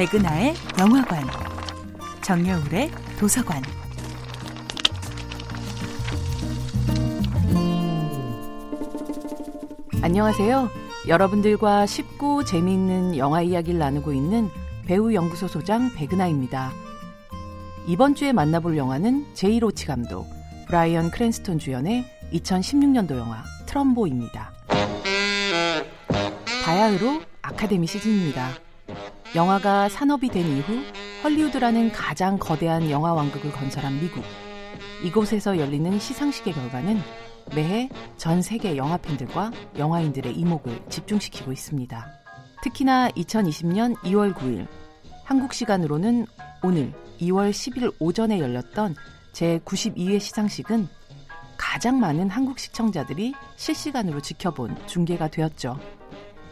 백은하의 영화관, 정여울의 도서관. 안녕하세요. 여러분들과 쉽고 재미있는 영화 이야기를 나누고 있는 배우 연구소 소장 백은하입니다. 이번 주에 만나볼 영화는 제이 로치 감독, 브라이언 크랜스톤 주연의 2016년도 영화 트럼보입니다. 바야흐로 아카데미 시즌입니다. 영화가 산업이 된 이후 헐리우드라는 가장 거대한 영화 왕국을 건설한 미국. 이곳에서 열리는 시상식의 결과는 매해 전 세계 영화 팬들과 영화인들의 이목을 집중시키고 있습니다. 특히나 2020년 2월 9일 한국 시간으로는 오늘 2월 10일 오전에 열렸던 제92회 시상식은 가장 많은 한국 시청자들이 실시간으로 지켜본 중계가 되었죠.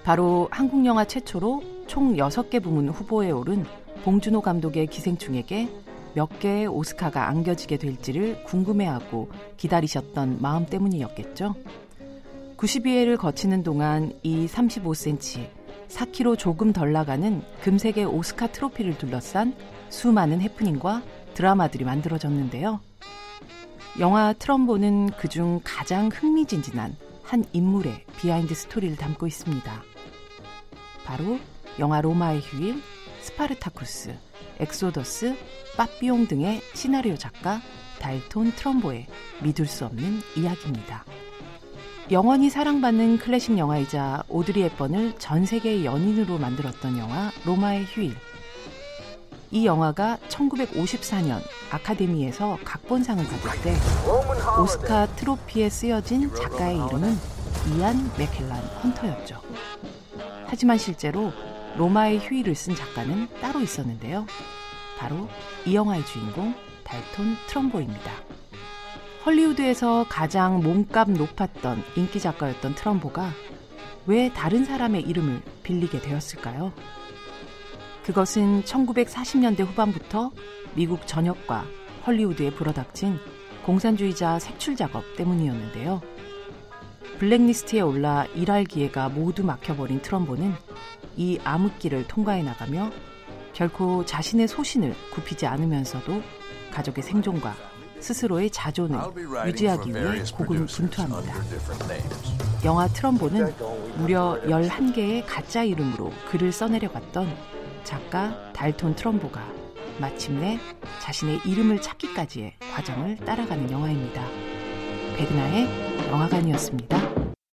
바로 한국 영화 최초로 총 6개 부문 후보에 오른 봉준호 감독의 기생충에게 몇 개의 오스카가 안겨지게 될지를 궁금해하고 기다리셨던 마음 때문이었겠죠. 92회를 거치는 동안 이 35cm, 4kg 조금 덜 나가는 금색의 오스카 트로피를 둘러싼 수많은 해프닝과 드라마들이 만들어졌는데요. 영화 트럼보는 그중 가장 흥미진진한 한 인물의 behind story를 담고 있습니다. 바로 영화 로마의 휴일, 스파르타쿠스, 엑소더스, 빠삐용 등의 시나리오 작가 달톤 트럼보의 믿을 수 없는 이야기입니다. 영원히 사랑받는 클래식 영화이자 오드리 헵번을 전 세계의 연인으로 만들었던 영화 로마의 휴일. 이 영화가 1954년 아카데미에서 각본상을 받을 때 오스카 트로피에 쓰여진 작가의 이름은 이안 맥켈란 헌터였죠. 하지만 실제로 로마의 휴일을 쓴 작가는 따로 있었는데요. 바로 이 영화의 주인공 달톤 트럼보입니다. 헐리우드에서 가장 몸값 높았던 인기 작가였던 트럼보가 왜 다른 사람의 이름을 빌리게 되었을까요? 그것은 1940년대 후반부터 미국 전역과 헐리우드에 불어닥친 공산주의자 색출 작업 때문이었는데요. 블랙리스트에 올라 일할 기회가 모두 막혀버린 트럼보는 이 암흑기를 통과해 나가며 결코 자신의 소신을 굽히지 않으면서도 가족의 생존과 스스로의 자존을 유지하기 위해 곡을 분투합니다. 영화 트럼보는 무려 11개의 가짜 이름으로 글을 써내려갔던 작가 달톤 트럼보가 마침내 자신의 이름을 찾기까지의 과정을 따라가는 영화입니다. 백나의 영화관이었습니다.